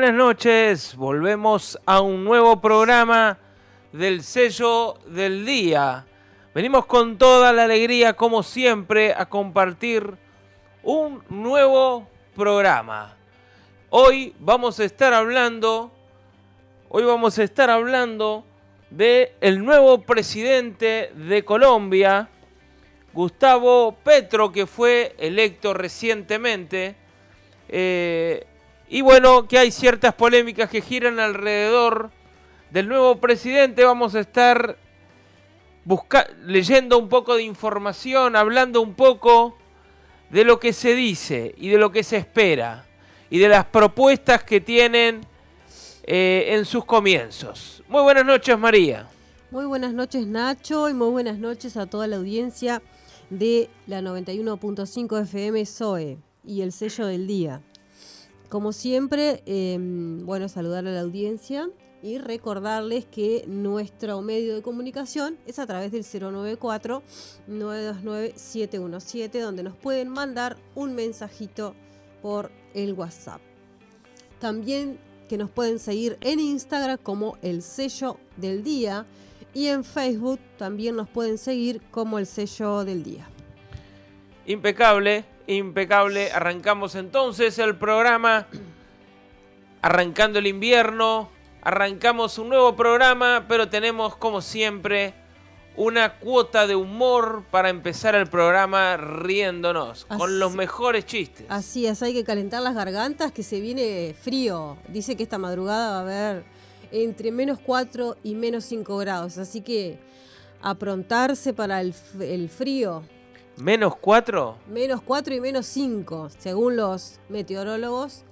buenas noches. Volvemos a un nuevo programa del sello del día. Venimos con toda la alegría, como siempre, a compartir un nuevo programa. Hoy vamos a estar hablando, hoy vamos a estar hablando de el nuevo presidente de Colombia, Gustavo Petro, que fue electo recientemente. Eh, y bueno, que hay ciertas polémicas que giran alrededor del nuevo presidente. Vamos a estar leyendo un poco de información, hablando un poco de lo que se dice y de lo que se espera y de las propuestas que tienen eh, en sus comienzos. Muy buenas noches, María. Muy buenas noches, Nacho, y muy buenas noches a toda la audiencia de la 91.5 FM SOE y el sello del día. Como siempre, em, bueno, saludar a la audiencia y recordarles que nuestro medio de comunicación es a través del 094-929-717, donde nos pueden mandar un mensajito por el WhatsApp. También que nos pueden seguir en Instagram como el sello del día y en Facebook también nos pueden seguir como el sello del día. Impecable, impecable. Arrancamos entonces el programa. Arrancando el invierno. Arrancamos un nuevo programa, pero tenemos como siempre una cuota de humor para empezar el programa riéndonos, con los mejores chistes. Así es, hay que calentar las gargantas que se viene frío. Dice que esta madrugada va a haber entre menos 4 y menos 5 grados, así que aprontarse para el, el frío. ¿Menos 4? Menos 4 y menos 5, según los meteorólogos.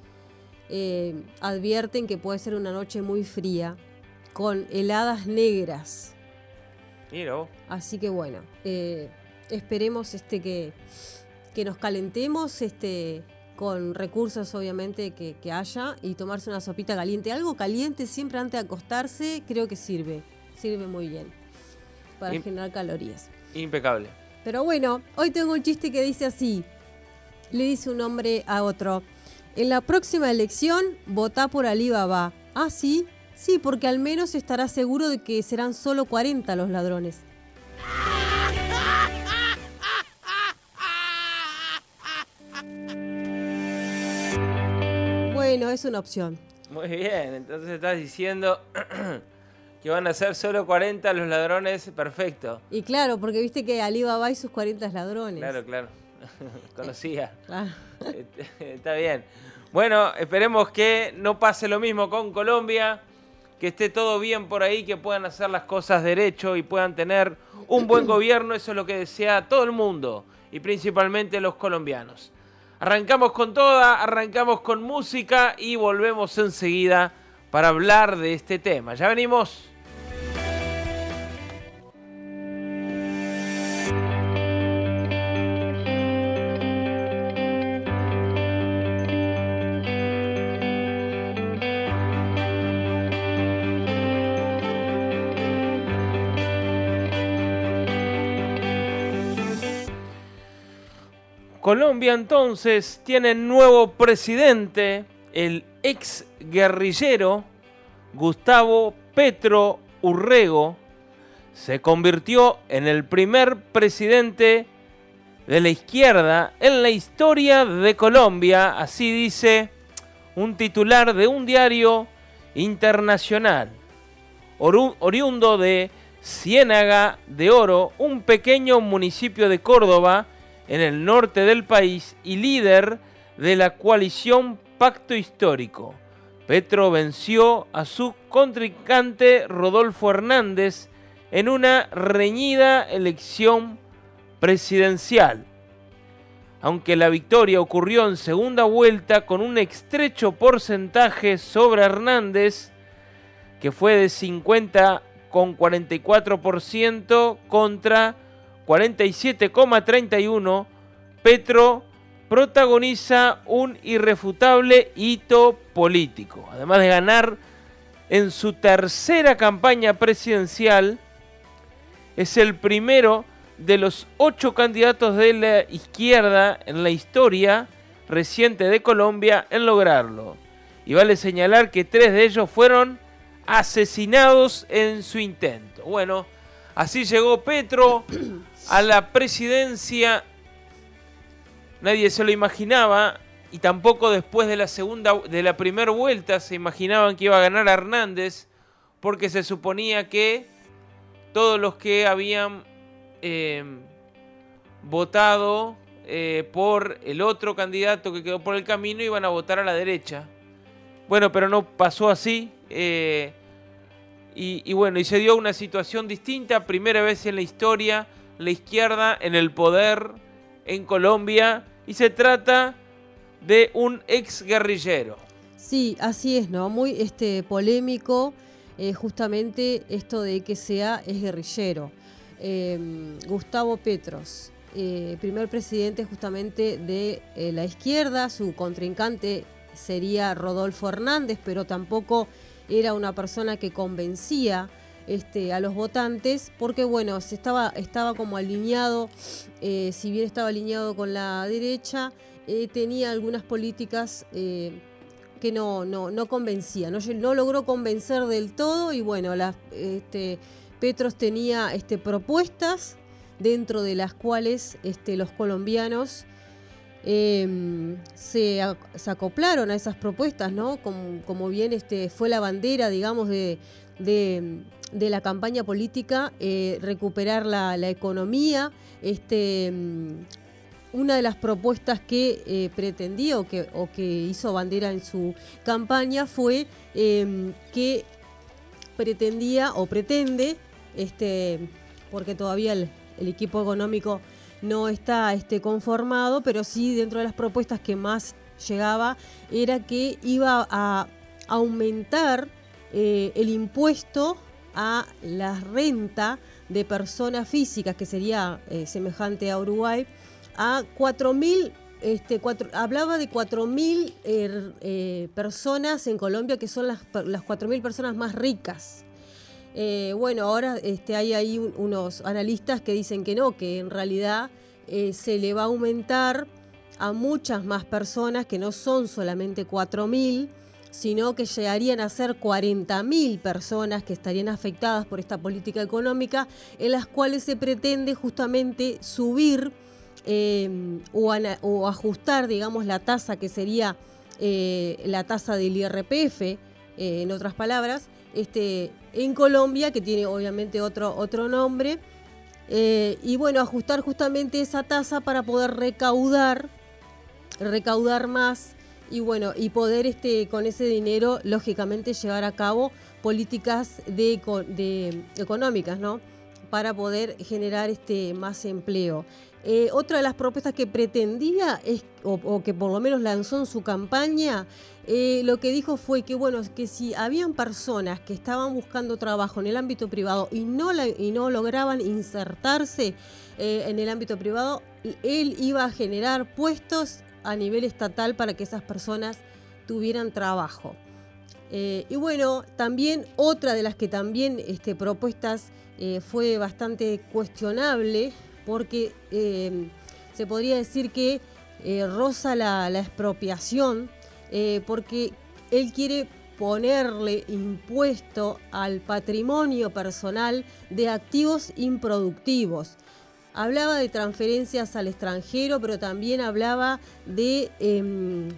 Eh, advierten que puede ser una noche muy fría, con heladas negras. Miro. Así que bueno, eh, esperemos este que, que nos calentemos este, con recursos obviamente que, haya y tomarse una sopita caliente. Algo caliente siempre antes de acostarse creo que sirve, sirve muy bien para generar calorías. Impecable. Pero bueno, hoy tengo un chiste que dice así. Le dice un hombre a otro. En la próxima elección, votá por Alibaba. Ah, sí. Sí, porque al menos estará seguro de que serán solo 40 los ladrones. Bueno, es una opción. Muy bien, entonces estás diciendo que van a ser solo 40 los ladrones, perfecto. Y claro, porque viste que Alibaba y sus 40 ladrones. Claro, claro. Conocía. Este, está bien. Bueno, esperemos que no pase lo mismo con Colombia, que esté todo bien por ahí, que puedan hacer las cosas derecho y puedan tener un buen gobierno. Eso es lo que desea todo el mundo y principalmente los colombianos. Arrancamos con toda, arrancamos con música y volvemos enseguida para hablar de este tema. Ya venimos. Colombia entonces tiene nuevo presidente, el ex guerrillero Gustavo Petro Urrego. Se convirtió en el primer presidente de la izquierda en la historia de Colombia, así dice un titular de un diario internacional, oriundo de Ciénaga de Oro, un pequeño municipio de Córdoba, en el norte del país y líder de la coalición Pacto Histórico. Petro venció a su contrincante Rodolfo Hernández en una reñida elección presidencial. Aunque la victoria ocurrió en segunda vuelta con un estrecho porcentaje sobre Hernández, que fue de 50 con 44% contra 47,31, Petro protagoniza un irrefutable hito político. Además de ganar en su tercera campaña presidencial, es el primero de los ocho candidatos de la izquierda en la historia reciente de Colombia en lograrlo. y vale señalar que tres de ellos fueron asesinados en su intento. Bueno, así llegó Petro a la presidencia. Nadie se lo imaginaba y tampoco después de la segunda de la primera vuelta se imaginaban que iba a ganar Hernández porque se suponía que todos los que habían eh, votado eh, por el otro candidato que quedó por el camino iban a votar a la derecha. Bueno, pero no pasó así. Eh, y, bueno, y se dio una situación distinta, primera vez en la historia, la izquierda en el poder en Colombia, y se trata de un ex guerrillero. Sí, así es, ¿no? Muy este, polémico eh, justamente esto de que sea ex guerrillero. Em, Gustavo Petros, eh, primer presidente justamente de la izquierda, su contrincante sería Rodolfo Hernández, pero tampoco era una persona que convencía este, a los votantes, porque bueno, se estaba, estaba como alineado, eh, si bien estaba alineado con la derecha, eh, tenía algunas políticas eh, que no, no, no convencía, no, logró convencer del todo y bueno, este, Petros tenía este, propuestas dentro de las cuales los colombianos Em, se, acoplaron a esas propuestas, ¿no? Como, bien fue la bandera, digamos, de, la campaña política, eh, recuperar la, economía. Este, em, una de las propuestas que eh, pretendió que, o que hizo bandera en su campaña fue em, que pretendía o pretende, este, porque todavía el equipo económico no está este, conformado, pero sí dentro de las propuestas que más llegaba era que iba a aumentar eh, el impuesto a la renta de personas físicas, que sería eh, semejante a Uruguay, a 4.000 este, hablaba de 4.000 eh, personas en Colombia que son las, las 4.000 personas más ricas. Eh, bueno, ahora este, hay ahí unos analistas que dicen que no, que en realidad eh, se le va a aumentar a muchas más personas que no son solamente 4.000, sino que llegarían a ser 40.000 personas que estarían afectadas por esta política económica, en las cuales se pretende justamente subir eh, o, ajustar, digamos, la tasa que sería la tasa del IRPF, en otras palabras, este, en Colombia, que tiene obviamente otro, otro nombre. Eh, y bueno, ajustar justamente esa tasa para poder recaudar, recaudar más y bueno, y poder este, con ese dinero, lógicamente, llevar a cabo políticas de, económicas, ¿no? Para poder generar este, más empleo. Eh, otra de las propuestas que pretendía, es, o, que por lo menos lanzó en su campaña, eh, lo que dijo fue que, bueno, que si habían personas que estaban buscando trabajo en el ámbito privado y no, y no lograban insertarse eh, en el ámbito privado, él iba a generar puestos a nivel estatal para que esas personas tuvieran trabajo. y bueno, también otra de las que también este, propuestas fue bastante cuestionable porque eh, se podría decir que eh, roza la, expropiación, eh, porque él quiere ponerle impuesto al patrimonio personal de activos improductivos. Hablaba de transferencias al extranjero, pero también hablaba de, em,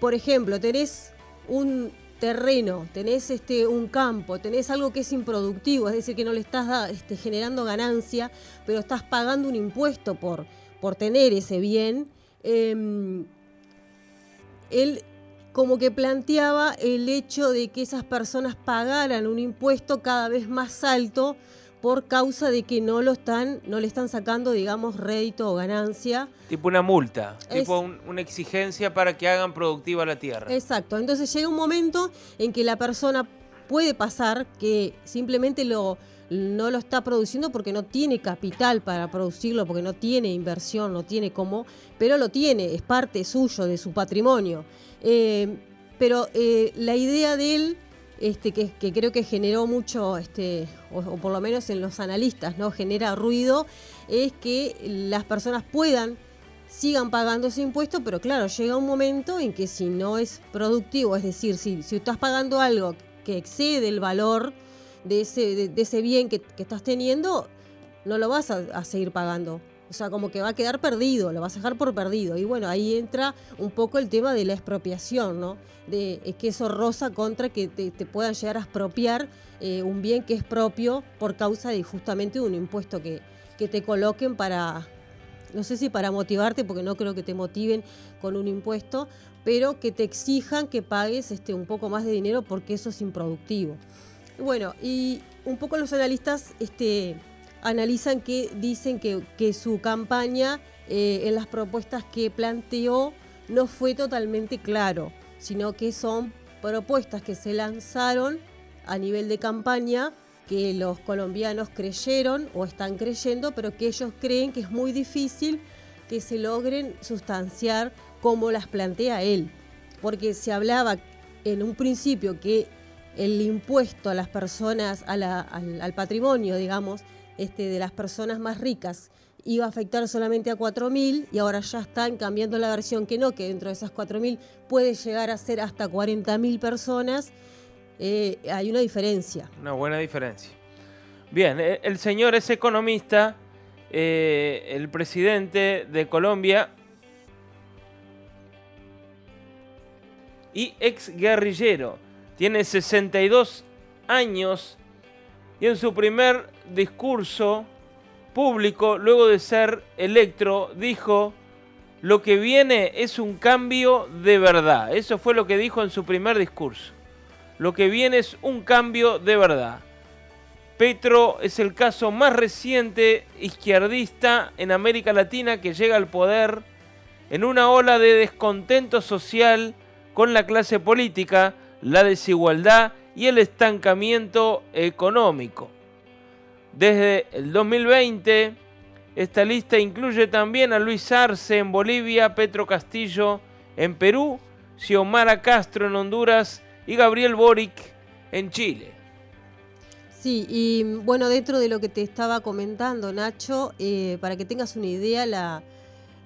por ejemplo, tenés un terreno, tenés este, un campo, tenés algo que es improductivo, es decir, que no le estás este, generando ganancia, pero estás pagando un impuesto por, por tener ese bien, em, él como que planteaba el hecho de que esas personas pagaran un impuesto cada vez más alto por causa de que no lo están, no le están sacando, digamos, rédito o ganancia. Tipo una multa, tipo una exigencia para que hagan productiva la tierra. Exacto. Entonces llega un momento en que la persona puede pasar que simplemente lo, no lo está produciendo porque no tiene capital para producirlo, porque no tiene inversión, no tiene cómo, pero lo tiene, es parte suyo, de su patrimonio. Eh, pero eh, la idea de él este, que, creo que generó mucho, este, o, por lo menos en los analistas, ¿no? Genera ruido, es que las personas puedan sigan pagando ese impuesto, pero claro, llega un momento en que si no es productivo, es decir, si, si estás pagando algo que excede el valor de ese, de, ese bien que, estás teniendo, no lo vas a, seguir pagando. O sea, como que va a quedar perdido, lo vas a dejar por perdido. Y bueno, ahí entra un poco el tema de la expropiación, ¿no? De eh, que eso roza contra que te, puedan llegar a expropiar eh, un bien que es propio por causa de justamente un impuesto que, que te coloquen para, no sé si para motivarte, porque no creo que te motiven con un impuesto, pero que te exijan que pagues este, un poco más de dinero porque eso es improductivo. Bueno, y un poco los analistas este, analizan que dicen que, su campaña eh, en las propuestas que planteó no fue totalmente claro, sino que son propuestas que se lanzaron a nivel de campaña que los colombianos creyeron o están creyendo, pero que ellos creen que es muy difícil que se logren sustanciar como las plantea él. Porque se hablaba en un principio que el impuesto a las personas, al, patrimonio, digamos, este, de las personas más ricas iba a afectar solamente a 4.000 y ahora ya están cambiando la versión que no, que dentro de esas 4.000 puede llegar a ser hasta 40.000 personas. Eh, hay una diferencia. Una buena diferencia. Bien, eh, el señor es economista, eh, el presidente de Colombia y ex guerrillero tiene 62 años y en su primer discurso público, luego de ser electo, dijo, lo que viene es un cambio de verdad. Eso fue lo que dijo en su primer discurso. Lo que viene es un cambio de verdad. Petro es el caso más reciente izquierdista en América Latina que llega al poder en una ola de descontento social con la clase política la desigualdad y el estancamiento económico. Desde el 2020, esta lista incluye también a Luis Arce en Bolivia, Petro Castillo en Perú, Xiomara Castro en Honduras y Gabriel Boric en Chile. Sí, y bueno, dentro de lo que te estaba comentando, Nacho, eh, para que tengas una idea, la,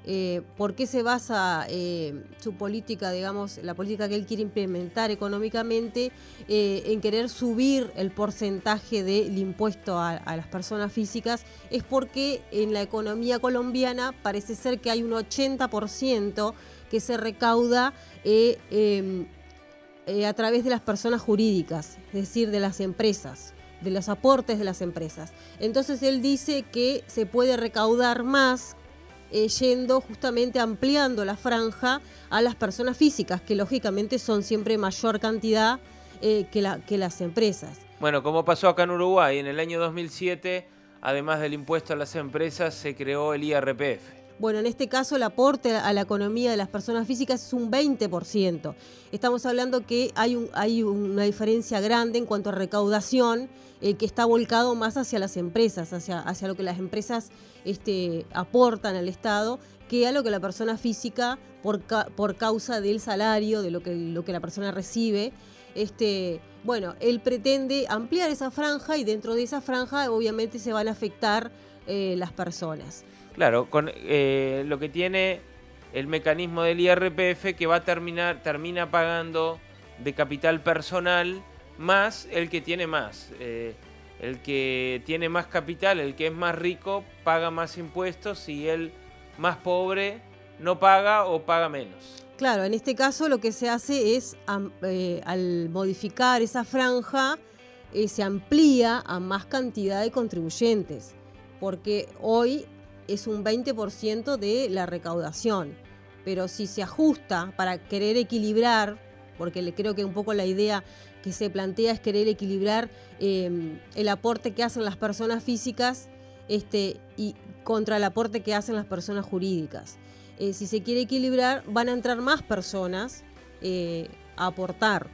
eh, por qué se basa eh, su política, digamos, la política que él quiere implementar económicamente eh, en querer subir el porcentaje del impuesto a, las personas físicas, es porque en la economía colombiana parece ser que hay un 80% que se recauda em, a través de las personas jurídicas, es decir, de las empresas de los aportes de las empresas. Entonces él dice que se puede recaudar más eh, yendo justamente ampliando la franja a las personas físicas, que lógicamente son siempre mayor cantidad eh, que, la, que las empresas. Bueno, como pasó acá en Uruguay, en el año 2007, además del impuesto a las empresas, se creó el IRPF. Bueno, en este caso el aporte a la economía de las personas físicas es un 20%. Estamos hablando que hay, un, hay una diferencia grande en cuanto a recaudación eh, que está volcado más hacia las empresas, hacia, lo que las empresas este, aportan al Estado, que a lo que la persona física, por, causa del salario, de lo que, lo que la persona recibe, este, bueno, él pretende ampliar esa franja y dentro de esa franja obviamente se van a afectar eh, las personas. Claro, con eh, lo que tiene el mecanismo del IRPF que va a terminar, termina pagando de capital personal más el que tiene más. Eh, el que tiene más capital, el que es más rico, paga más impuestos y el más pobre no paga o paga menos. Claro, en este caso lo que se hace es, eh, al modificar esa franja, se amplía a más cantidad de contribuyentes, porque hoy es un 20% de la recaudación. Pero si se ajusta para querer equilibrar, porque creo que un poco la idea que se plantea es querer equilibrar em, el aporte que hacen las personas físicas este, y contra el aporte que hacen las personas jurídicas. Eh, si se quiere equilibrar, van a entrar más personas eh, a aportar,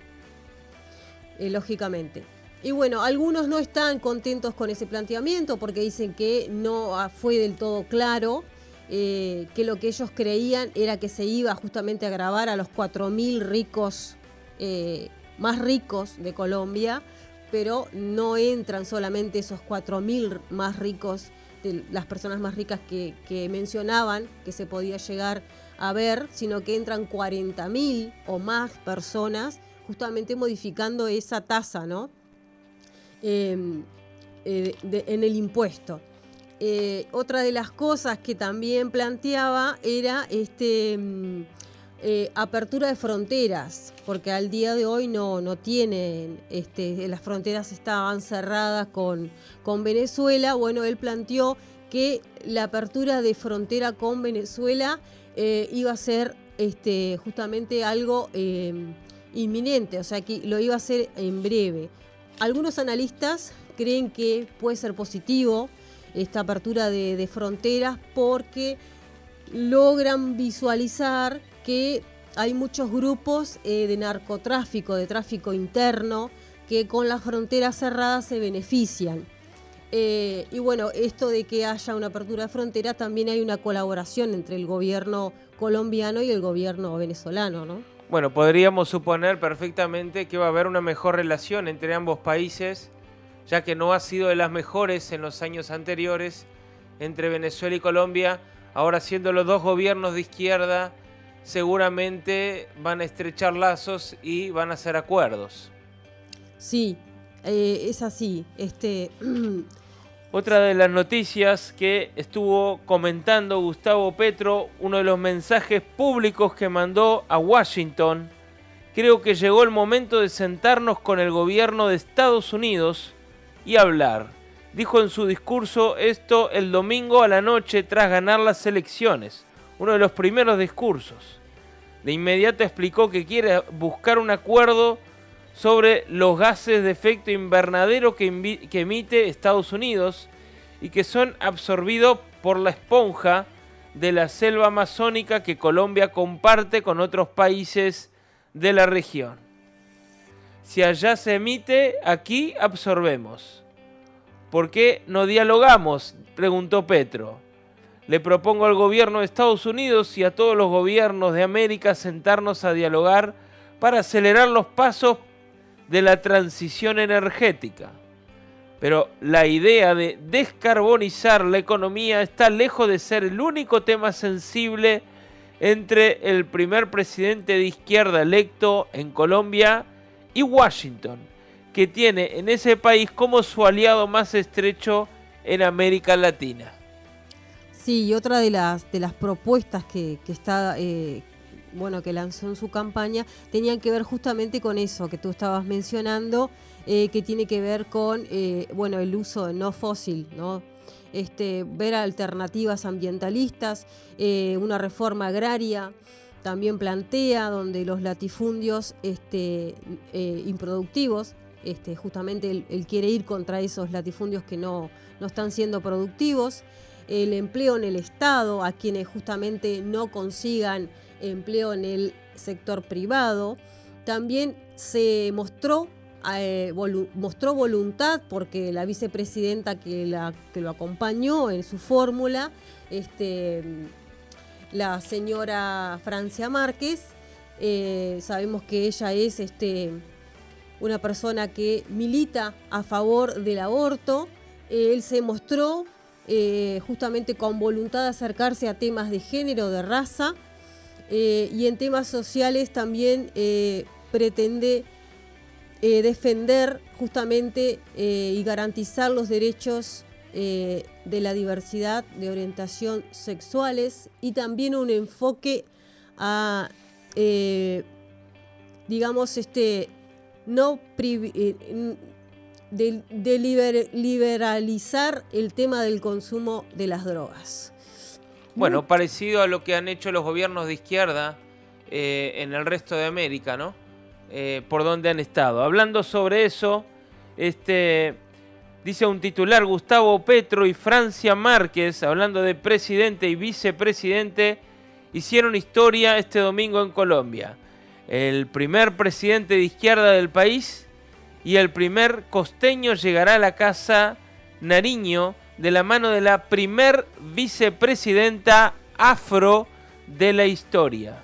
eh, lógicamente. Y bueno, algunos no están contentos con ese planteamiento porque dicen que no fue del todo claro, eh, que lo que ellos creían era que se iba justamente a grabar a los 4.000 ricos, eh, más ricos de Colombia, pero no entran solamente esos 4.000 más ricos este, las personas más ricas que, mencionaban que se podía llegar a ver, sino que entran 40.000 o más personas justamente modificando esa tasa, ¿no? Em, eh, en el impuesto. Eh, otra de las cosas que también planteaba era este, mm, eh, apertura de fronteras, porque al día de hoy no, no tienen, este, las fronteras estaban cerradas con, con Venezuela. Bueno, él planteó que la apertura de frontera con Venezuela iba a ser este, justamente algo em, inminente, o sea que lo iba a hacer en breve. Algunos analistas creen que puede ser positivo esta apertura de, fronteras porque logran visualizar que hay muchos grupos eh, de narcotráfico, de tráfico interno, que con las fronteras cerradas se benefician. Eh, y bueno, esto de que haya una apertura de frontera, también hay una colaboración entre el gobierno colombiano y el gobierno venezolano, ¿no? Bueno, podríamos suponer perfectamente que va a haber una mejor relación entre ambos países ya que no ha sido de las mejores en los años anteriores entre Venezuela y Colombia. Ahora siendo los dos gobiernos de izquierda, seguramente van a estrechar lazos y van a hacer acuerdos. Sí, eh, es así. Este... Otra de las noticias que estuvo comentando Gustavo Petro, uno de los mensajes públicos que mandó a Washington, creo que llegó el momento de sentarnos con el gobierno de Estados Unidos y hablar. Dijo en su discurso esto el domingo a la noche tras ganar las elecciones, uno de los primeros discursos. De inmediato explicó que quiere buscar un acuerdo sobre los gases de efecto invernadero que, emite Estados Unidos y que son absorbidos por la esponja de la selva amazónica que Colombia comparte con otros países de la región. Si allá se emite, aquí absorbemos. ¿Por qué no dialogamos? preguntó Petro. Le propongo al gobierno de Estados Unidos y a todos los gobiernos de América sentarnos a dialogar para acelerar los pasos de la transición energética. Pero la idea de descarbonizar la economía está lejos de ser el único tema sensible entre el primer presidente de izquierda electo en Colombia y Washington, que tiene en ese país como su aliado más estrecho en América Latina. Sí, y otra de las, de las propuestas que, está, eh, bueno, que lanzó en su campaña, tenían que ver justamente con eso que tú estabas mencionando, eh, que tiene que ver con, eh, bueno, el uso no fósil, ¿no? Este, ver alternativas ambientalistas, una reforma agraria, también plantea, donde los latifundios este, eh, improductivos, este, justamente él, quiere ir contra esos latifundios que no, no están siendo productivos, el empleo en el Estado, a quienes justamente no consigan empleo en el sector privado, también se mostró eh, mostró voluntad porque la vicepresidenta que, la, que lo acompañó en su fórmula este, la señora Francia Márquez. Eh, sabemos que ella es este, una persona que milita a favor del aborto. él se mostró eh, justamente con voluntad de acercarse a temas de género, de raza, eh, y en temas sociales también pretende defender justamente y garantizar los derechos eh, de la diversidad de orientación sexuales y también un enfoque a, eh, digamos, este, no eh, de, liberalizar el tema del consumo de las drogas. Bueno, parecido a lo que han hecho los gobiernos de izquierda en el resto de América, ¿no? por donde han estado. Hablando sobre eso, este Dice un titular, Gustavo Petro y Francia Márquez, hablando de presidente y vicepresidente, hicieron historia este domingo en Colombia. El primer presidente de izquierda del país y el primer costeño llegará a la casa Nariño de la mano de la primer vicepresidenta afro de la historia.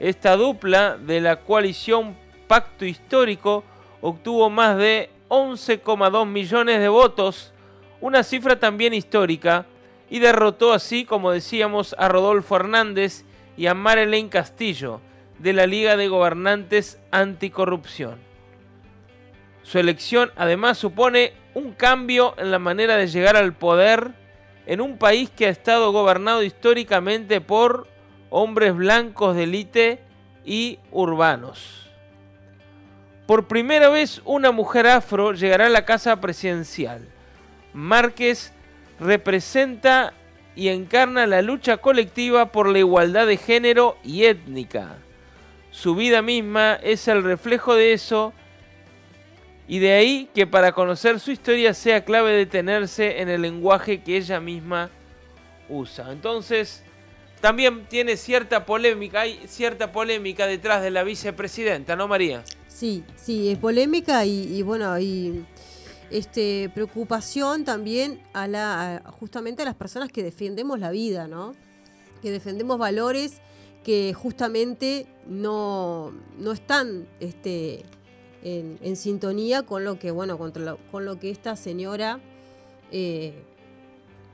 Esta dupla de la coalición Pacto Histórico obtuvo más de 11,2 millones de votos una cifra también histórica, y derrotó así, como decíamos, a Rodolfo Hernández y a Marilyn Castillo, de la Liga de Gobernantes Anticorrupción. Su elección además supone un cambio en la manera de llegar al poder en un país que ha estado gobernado históricamente por hombres blancos de élite y urbanos. Por primera vez una mujer afro llegará a la casa presidencial. Márquez representa y encarna la lucha colectiva por la igualdad de género y étnica. Su vida misma es el reflejo de eso y de ahí que para conocer su historia sea clave detenerse en el lenguaje que ella misma usa. Entonces, también tiene cierta polémica, hay cierta polémica detrás de la vicepresidenta, ¿no, María? Sí, sí, es polémica y, bueno, hay este, preocupación también a la, justamente a las personas que defendemos la vida, ¿no? Que defendemos valores que justamente no, no están este, en, sintonía con lo que, bueno, con lo, que esta señora eh,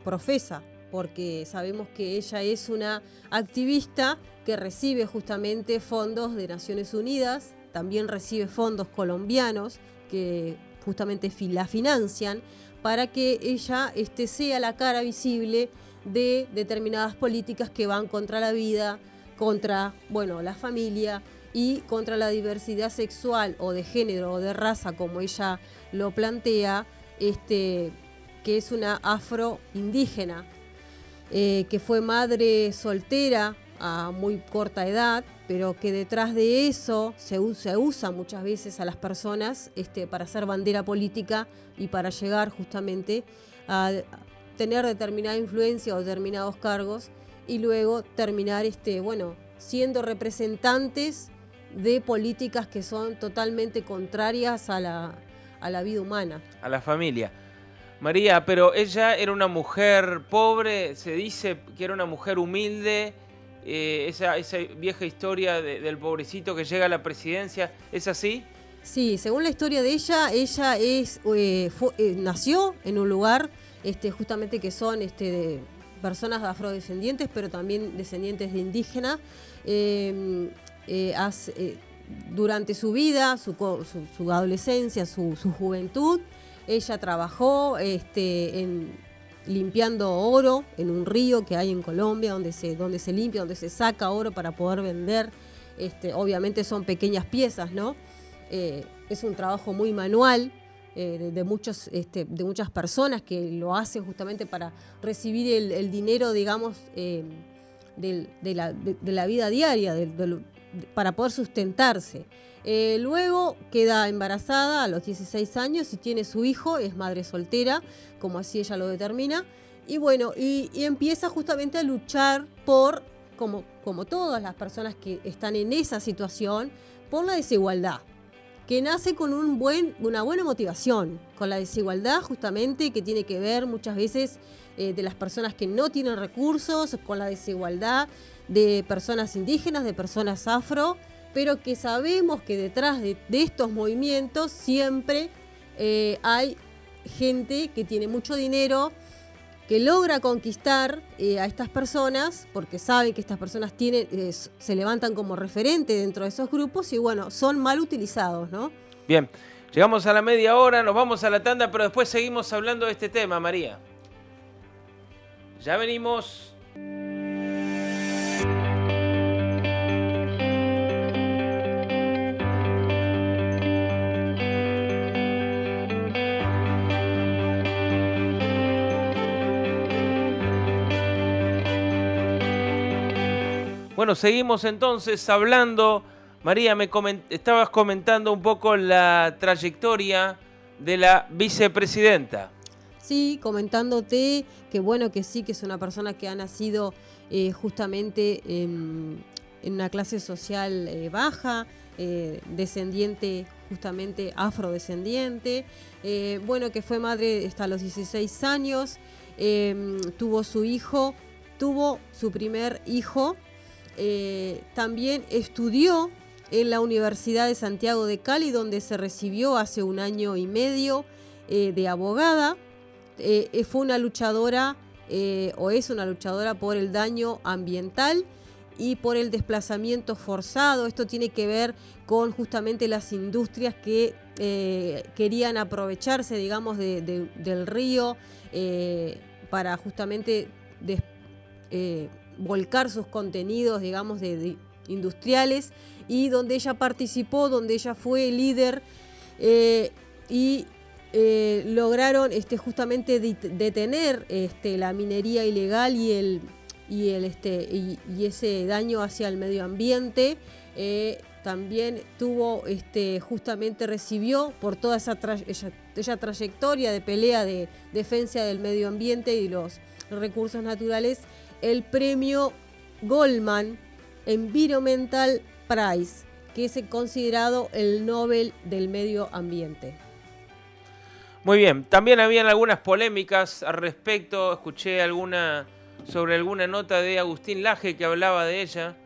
profesa, porque sabemos que ella es una activista que recibe justamente fondos de Naciones Unidas, también recibe fondos colombianos que justamente la financian para que ella este, sea la cara visible de determinadas políticas que van contra la vida, contra bueno, la familia, y contra la diversidad sexual o de género o de raza, como ella lo plantea, este, que es una afro-indígena, eh, que fue madre soltera a muy corta edad, pero que detrás de eso se, usa muchas veces a las personas este, para hacer bandera política y para llegar justamente a tener determinada influencia o determinados cargos y luego terminar este, bueno, siendo representantes de políticas que son totalmente contrarias a la, a la vida humana. A la familia. María, pero ella era una mujer pobre, se dice que era una mujer humilde, eh, esa, esa, vieja historia del pobrecito que llega a la presidencia, ¿es así? Sí, según la historia de ella, ella es eh, eh, nació en un lugar este, justamente que son este, de personas afrodescendientes, pero también descendientes de indígenas. Eh, eh, durante su vida, su, adolescencia, su, juventud, ella trabajó este, limpiando oro en un río que hay en Colombia, donde se, donde se limpia, donde se saca oro para poder vender. Este, obviamente son pequeñas piezas, ¿no? Eh, es un trabajo muy manual. de, muchos, este, de muchas personas que lo hacen justamente para recibir el, dinero, digamos, de, la, vida diaria, del, para poder sustentarse. Eh, luego queda embarazada a los 16 años y tiene su hijo, es madre soltera, como así ella lo determina. Y bueno, y, empieza justamente a luchar por, como, como todas las personas que están en esa situación, por la desigualdad, que nace con un buen, una buena motivación, con la desigualdad justamente que tiene que ver muchas veces eh, de las personas que no tienen recursos, con la desigualdad de personas indígenas, de personas afro, pero que sabemos que detrás de, estos movimientos siempre eh, hay gente que tiene mucho dinero, que logra conquistar eh, a estas personas, porque saben que estas personas tienen, eh, se levantan como referente dentro de esos grupos y bueno, son mal utilizados, ¿no? Bien, llegamos a la media hora, nos vamos a la tanda, pero después seguimos hablando de este tema, María. Ya venimos. Bueno, seguimos entonces hablando. María, me estabas comentando un poco la trayectoria de la vicepresidenta. Sí, comentándote que bueno, que sí, que es una persona que ha nacido eh, justamente en, una clase social eh, baja, eh, descendiente, justamente afrodescendiente, bueno, que fue madre hasta los 16 años, tuvo su hijo, tuvo su primer hijo, eh, también estudió en la Universidad de Santiago de Cali, donde se recibió hace un año y medio eh, de abogada. eh, fue una luchadora o es una luchadora por el daño ambiental y por el desplazamiento forzado. Esto tiene que ver con justamente las industrias que querían aprovecharse, digamos, del río para justamente volcar sus contenidos, digamos, de, industriales y donde ella participó, donde ella fue líder eh, y eh, lograron este, justamente detener este, la minería ilegal y el, y, el, este, y, ese daño hacia el medio ambiente. Eh, también tuvo, este, justamente recibió por toda esa, trayectoria de pelea de defensa del medio ambiente y los recursos naturales, el premio Goldman Environmental Prize, que es considerado el Nobel del Medio Ambiente. Muy bien, también habían algunas polémicas al respecto, escuché alguna sobre alguna nota de Agustín Laje que hablaba de ella,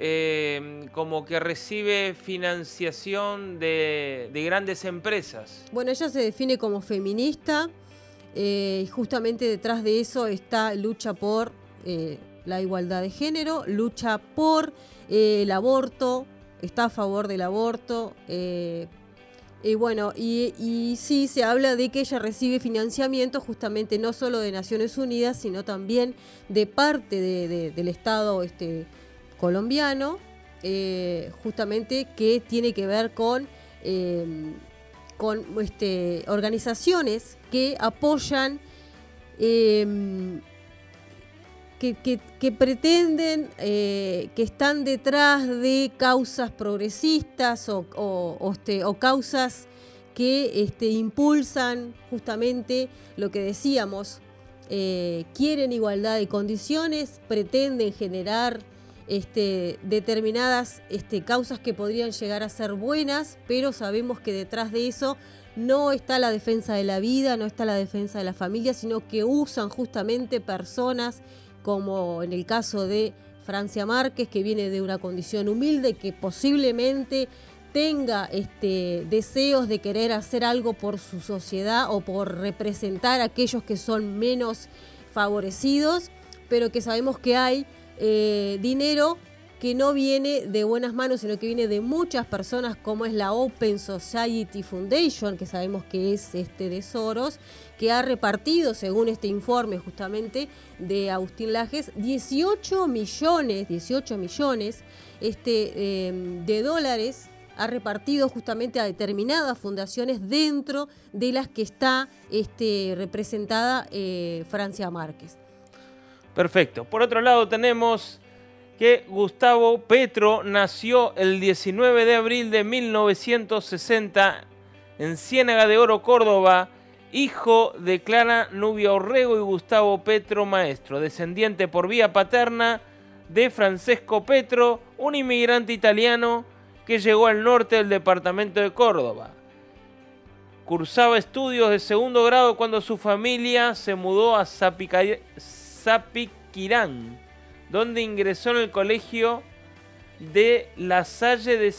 eh, como que recibe financiación de, grandes empresas. Bueno, ella se define como feminista eh, y justamente detrás de eso está lucha por eh, la igualdad de género, lucha por eh, el aborto, está a favor del aborto. Eh, y bueno, y, sí se habla de que ella recibe financiamiento justamente no solo de Naciones Unidas, sino también de parte del Estado este, colombiano, justamente que tiene que ver con, con este, organizaciones que apoyan que, pretenden, eh, que están detrás de causas progresistas o, este, causas que este, impulsan justamente lo que decíamos, eh, quieren igualdad de condiciones, pretenden generar este, determinadas causas que podrían llegar a ser buenas, pero sabemos que detrás de eso no está la defensa de la vida, no está la defensa de la familia, sino que usan justamente personas como en el caso de Francia Márquez, que viene de una condición humilde, que posiblemente tenga este, deseos de querer hacer algo por su sociedad o por representar a aquellos que son menos favorecidos, pero que sabemos que hay eh, dinero que no viene de buenas manos, sino que viene de muchas personas, como es la Open Society Foundation, que sabemos que es este de Soros, que ha repartido, según este informe justamente de Agustín Lajes, 18 millones, 18 millones este, em, de dólares ha repartido justamente a determinadas fundaciones dentro de las que está este, representada eh, Francia Márquez. Perfecto. Por otro lado tenemos que Gustavo Petro nació el 19 de abril de 1960 en Ciénaga de Oro, Córdoba, hijo de Clara Nubia Orrego y Gustavo Petro Maestro, descendiente por vía paterna de Francesco Petro, un inmigrante italiano que llegó al norte del departamento de Córdoba. Cursaba estudios de segundo grado cuando su familia se mudó a Zapiquirán, donde ingresó en el colegio de La Salle de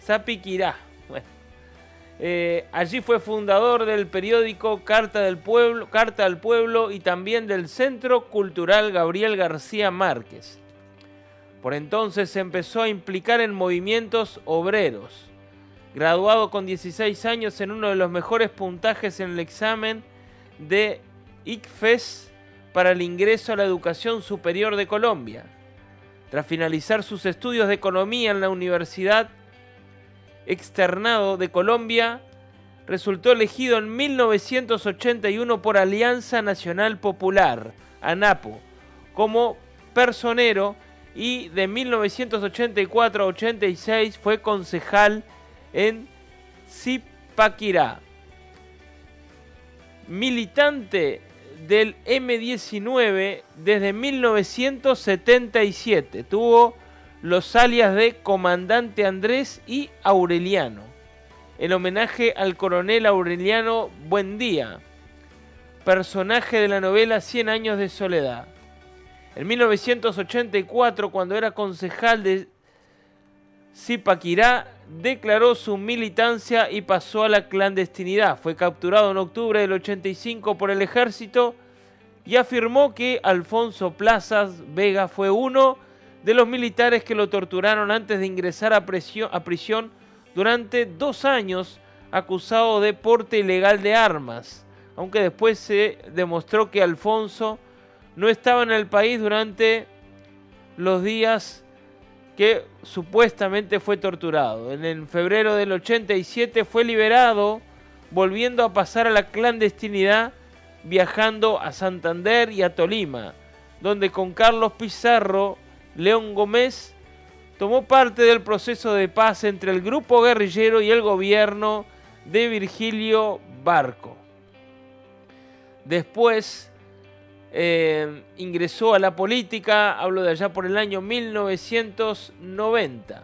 Zapiquirá. Eh, allí fue fundador del periódico Carta del Pueblo, Carta al Pueblo y también del Centro Cultural Gabriel García Márquez. Por entonces se empezó a implicar en movimientos obreros. Graduado con 16 años en uno de los mejores puntajes en el examen de ICFES para el ingreso a la educación superior de Colombia. Tras finalizar sus estudios de economía en la Universidad externado de Colombia, resultó elegido en 1981 por Alianza Nacional Popular, ANAPO, como personero y de 1984 a 86 fue concejal en Zipaquirá. Militante del M19 desde 1977. Tuvo los alias de Comandante Andrés y Aureliano, en homenaje al coronel Aureliano Buendía, personaje de la novela Cien años de soledad. En 1984, cuando era concejal de Zipaquirá declaró su militancia y pasó a la clandestinidad. Fue capturado en octubre del 85 por el ejército y afirmó que Alfonso Plazas Vega fue uno de los militares que lo torturaron antes de ingresar a, prisión durante dos años acusado de porte ilegal de armas, aunque después se demostró que Alfonso no estaba en el país durante los días que supuestamente fue torturado. En febrero del 87 fue liberado, volviendo a pasar a la clandestinidad, viajando a Santander y a Tolima, donde con Carlos Pizarro, León Gómez, tomó parte del proceso de paz entre el grupo guerrillero y el gobierno de Virgilio Barco. Después eh, ingresó a la política, hablo de allá por el año 1990.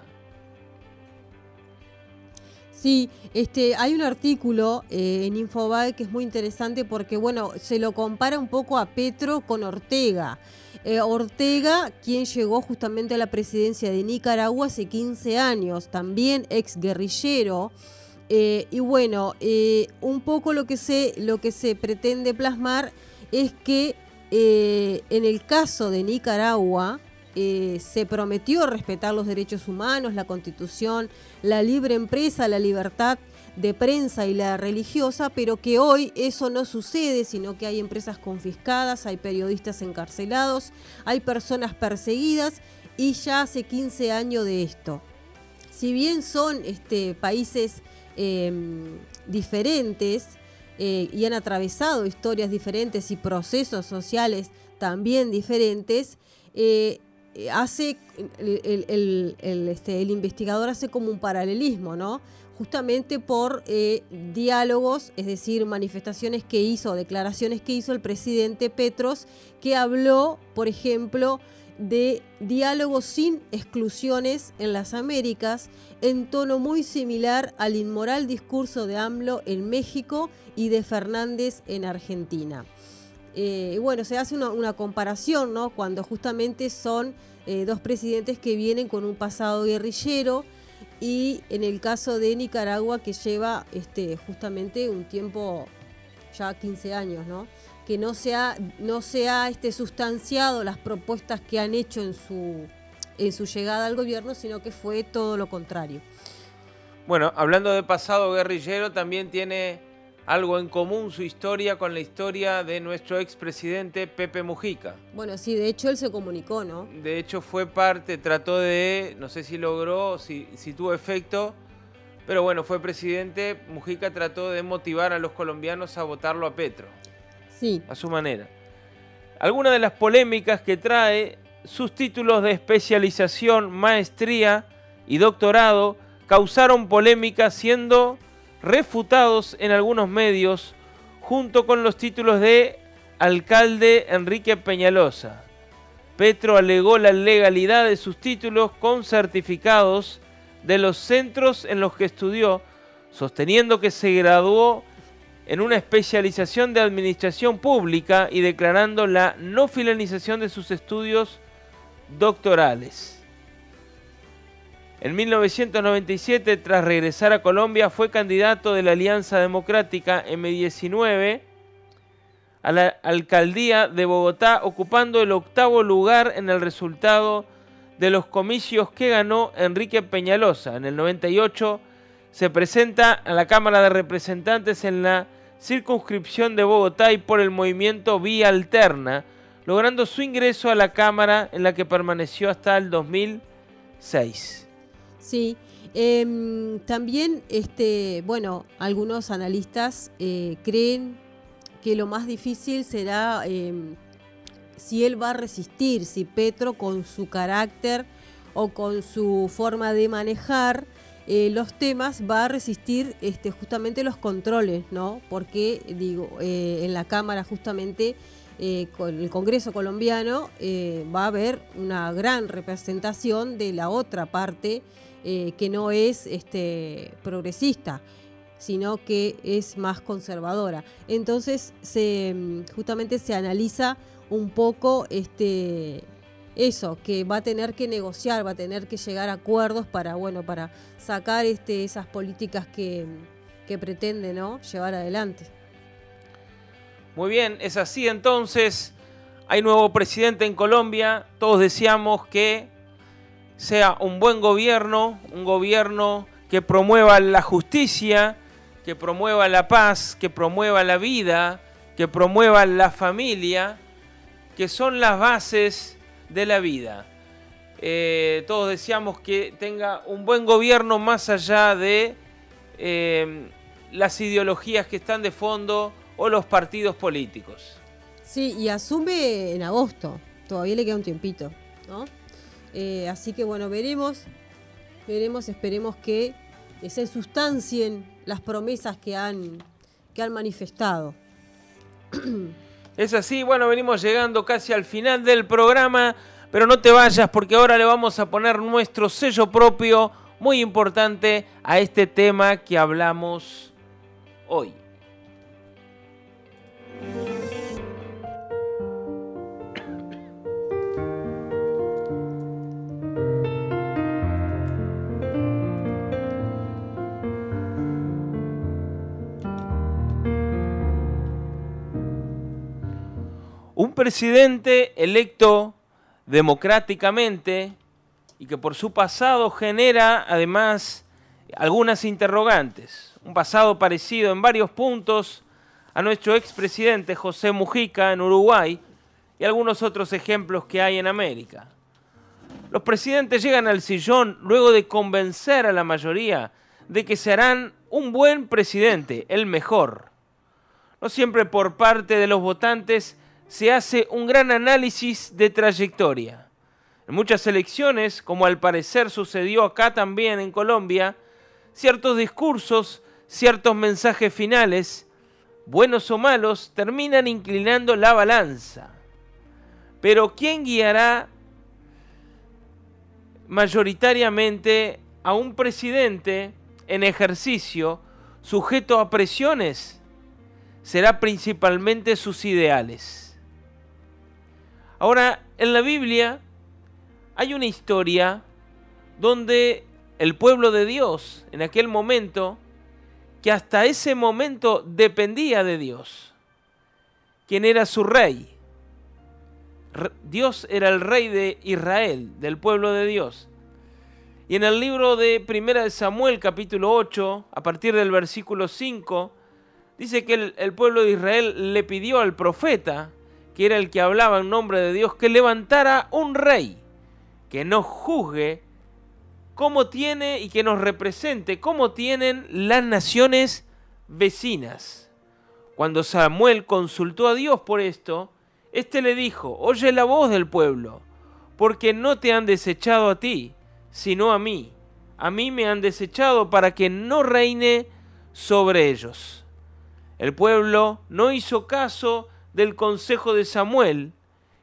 Sí, este, hay un artículo eh, en Infobae que es muy interesante porque, bueno, se lo compara un poco a Petro con Ortega. Eh, Ortega, quien llegó justamente a la presidencia de Nicaragua hace 15 años, también ex guerrillero. y bueno, un poco lo que, se, lo que se pretende plasmar es que eh, en el caso de Nicaragua, eh, se prometió respetar los derechos humanos, la constitución, la libre empresa, la libertad de prensa y la religiosa, pero que hoy eso no sucede, sino que hay empresas confiscadas, hay periodistas encarcelados, hay personas perseguidas y ya hace 15 años de esto. Si bien son este, países em, diferentes, eh, y han atravesado historias diferentes y procesos sociales también diferentes, eh, hace el, este, el, investigador hace como un paralelismo, ¿no? Justamente por eh, diálogos, es decir, manifestaciones que hizo, declaraciones que hizo el presidente Petros, que habló, por ejemplo, de diálogo sin exclusiones en las Américas, en tono muy similar al inmoral discurso de AMLO en México y de Fernández en Argentina. Eh, bueno, se hace una, comparación, ¿no? Cuando justamente son eh, dos presidentes que vienen con un pasado guerrillero y en el caso de Nicaragua que lleva este, justamente un tiempo, ya 15 años, ¿no? Que no se ha, no este, sustanciado las propuestas que han hecho en su, en su llegada al gobierno, sino que fue todo lo contrario. Bueno, hablando de pasado guerrillero, también tiene algo en común su historia con la historia de nuestro expresidente Pepe Mujica. Bueno, sí, de hecho él se comunicó, ¿no? De hecho fue parte, trató de, no sé si logró, si, si tuvo efecto, pero bueno, fue presidente, Mujica trató de motivar a los colombianos a votarlo a Petro a su manera. Algunas de las polémicas que trae sus títulos de especialización, maestría y doctorado causaron polémica siendo refutados en algunos medios junto con los títulos de alcalde Enrique Peñalosa. Petro alegó la legalidad de sus títulos con certificados de los centros en los que estudió, sosteniendo que se graduó en una especialización de administración pública y declarando la no finalización de sus estudios doctorales. En 1997, tras regresar a Colombia, fue candidato de la Alianza Democrática M19 a la alcaldía de Bogotá, ocupando el octavo lugar en el resultado de los comicios que ganó Enrique Peñalosa. En el 98 se presenta a la Cámara de Representantes en la circunscripción de Bogotá y por el movimiento Vía Alterna, logrando su ingreso a la Cámara en la que permaneció hasta el 2006. Sí, em, también, este, bueno, algunos analistas eh, creen que lo más difícil será em, si él va a resistir, si Petro con su carácter o con su forma de manejar eh, los temas va a resistir este, justamente los controles, ¿no? Porque, digo, eh, en la Cámara justamente, eh, con el Congreso colombiano, va a haber una gran representación de la otra parte que no es este, progresista sino que es más conservadora. Entonces, se, justamente se analiza un poco este, eso, que va a tener que negociar, va a tener que llegar a acuerdos para, bueno, para sacar este, esas políticas que, que pretende ¿no? llevar adelante. Muy bien, es así entonces. Hay nuevo presidente en Colombia. Todos deseamos que sea un buen gobierno, un gobierno que promueva la justicia, que promueva la paz, que promueva la vida, que promueva la familia, que son las bases de la vida. Eh, todos deseamos que tenga un buen gobierno más allá de eh, las ideologías que están de fondo o los partidos políticos. Sí, y asume en agosto, todavía le queda un tiempito, ¿no? Eh, así que bueno, veremos, veremos, esperemos que se sustancien las promesas que han, que han manifestado. Es así, bueno, venimos llegando casi al final del programa, pero no te vayas porque ahora le vamos a poner nuestro sello propio muy importante a este tema que hablamos hoy. Un presidente electo democráticamente y que por su pasado genera además algunas interrogantes. Un pasado parecido en varios puntos a nuestro expresidente José Mujica en Uruguay y algunos otros ejemplos que hay en América. Los presidentes llegan al sillón luego de convencer a la mayoría de que serán un buen presidente, el mejor. No siempre por parte de los votantes se hace un gran análisis de trayectoria. En muchas elecciones, como al parecer sucedió acá también en Colombia, ciertos discursos, ciertos mensajes finales, buenos o malos, terminan inclinando la balanza. Pero ¿quién guiará mayoritariamente a un presidente en ejercicio sujeto a presiones? Será principalmente sus ideales. Ahora, en la Biblia hay una historia donde el pueblo de Dios, en aquel momento, que hasta ese momento dependía de Dios, quien era su rey. Dios era el rey de Israel, del pueblo de Dios. Y en el libro de Primera de Samuel, capítulo 8, a partir del versículo 5, dice que el, el pueblo de Israel le pidió al profeta que era el que hablaba en nombre de Dios, que levantara un rey que nos juzgue cómo tiene y que nos represente, cómo tienen las naciones vecinas. Cuando Samuel consultó a Dios por esto, éste le dijo, oye la voz del pueblo, porque no te han desechado a ti, sino a mí. A mí me han desechado para que no reine sobre ellos. El pueblo no hizo caso del consejo de Samuel,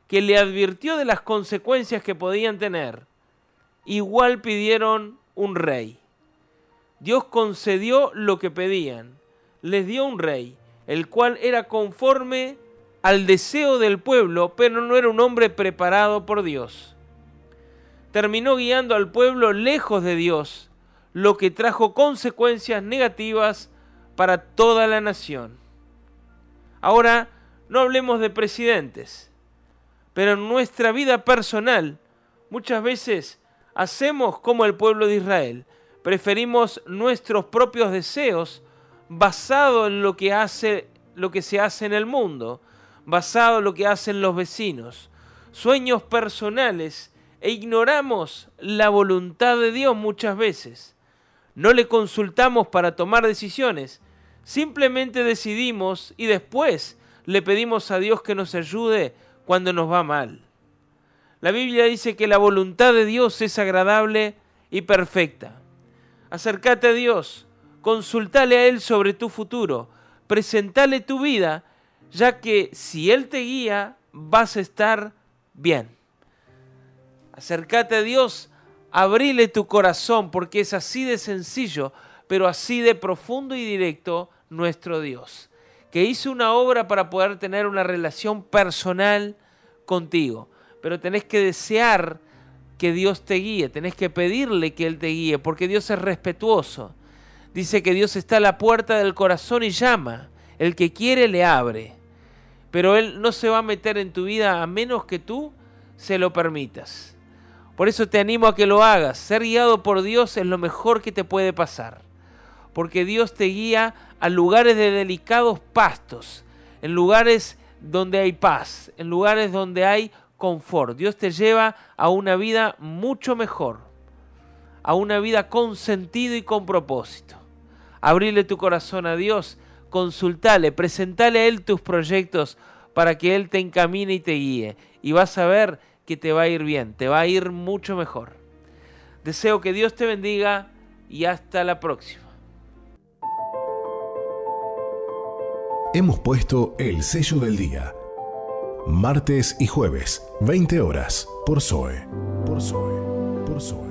que le advirtió de las consecuencias que podían tener. Igual pidieron un rey. Dios concedió lo que pedían. Les dio un rey, el cual era conforme al deseo del pueblo, pero no era un hombre preparado por Dios. Terminó guiando al pueblo lejos de Dios, lo que trajo consecuencias negativas para toda la nación. Ahora, no hablemos de presidentes, pero en nuestra vida personal muchas veces hacemos como el pueblo de Israel. Preferimos nuestros propios deseos basado en lo que hace lo que se hace en el mundo, basado en lo que hacen los vecinos, sueños personales e ignoramos la voluntad de Dios muchas veces. No le consultamos para tomar decisiones, simplemente decidimos y después le pedimos a Dios que nos ayude cuando nos va mal. La Biblia dice que la voluntad de Dios es agradable y perfecta. Acércate a Dios, consultale a Él sobre tu futuro, presentale tu vida, ya que si Él te guía, vas a estar bien. Acércate a Dios, abrile tu corazón, porque es así de sencillo, pero así de profundo y directo nuestro Dios que hizo una obra para poder tener una relación personal contigo. pero tenés que desear que Dios te guíe, tenés que pedirle que Él te guíe, porque Dios es respetuoso. Dice que Dios está a la puerta del corazón y llama. El que quiere le abre. Pero Él no se va a meter en tu vida a menos que tú se lo permitas. Por eso te animo a que lo hagas. Ser guiado por Dios es lo mejor que te puede pasar. Porque Dios te guía a lugares de delicados pastos, en lugares donde hay paz, en lugares donde hay confort. Dios te lleva a una vida mucho mejor, a una vida con sentido y con propósito. Abrile tu corazón a Dios, consultale, presentale a Él tus proyectos para que Él te encamine y te guíe. Y vas a ver que te va a ir bien, te va a ir mucho mejor. Deseo que Dios te bendiga y hasta la próxima. Hemos puesto el sello del día. Martes y jueves, 20 horas, por Zoe. Por Zoe. Por Zoe.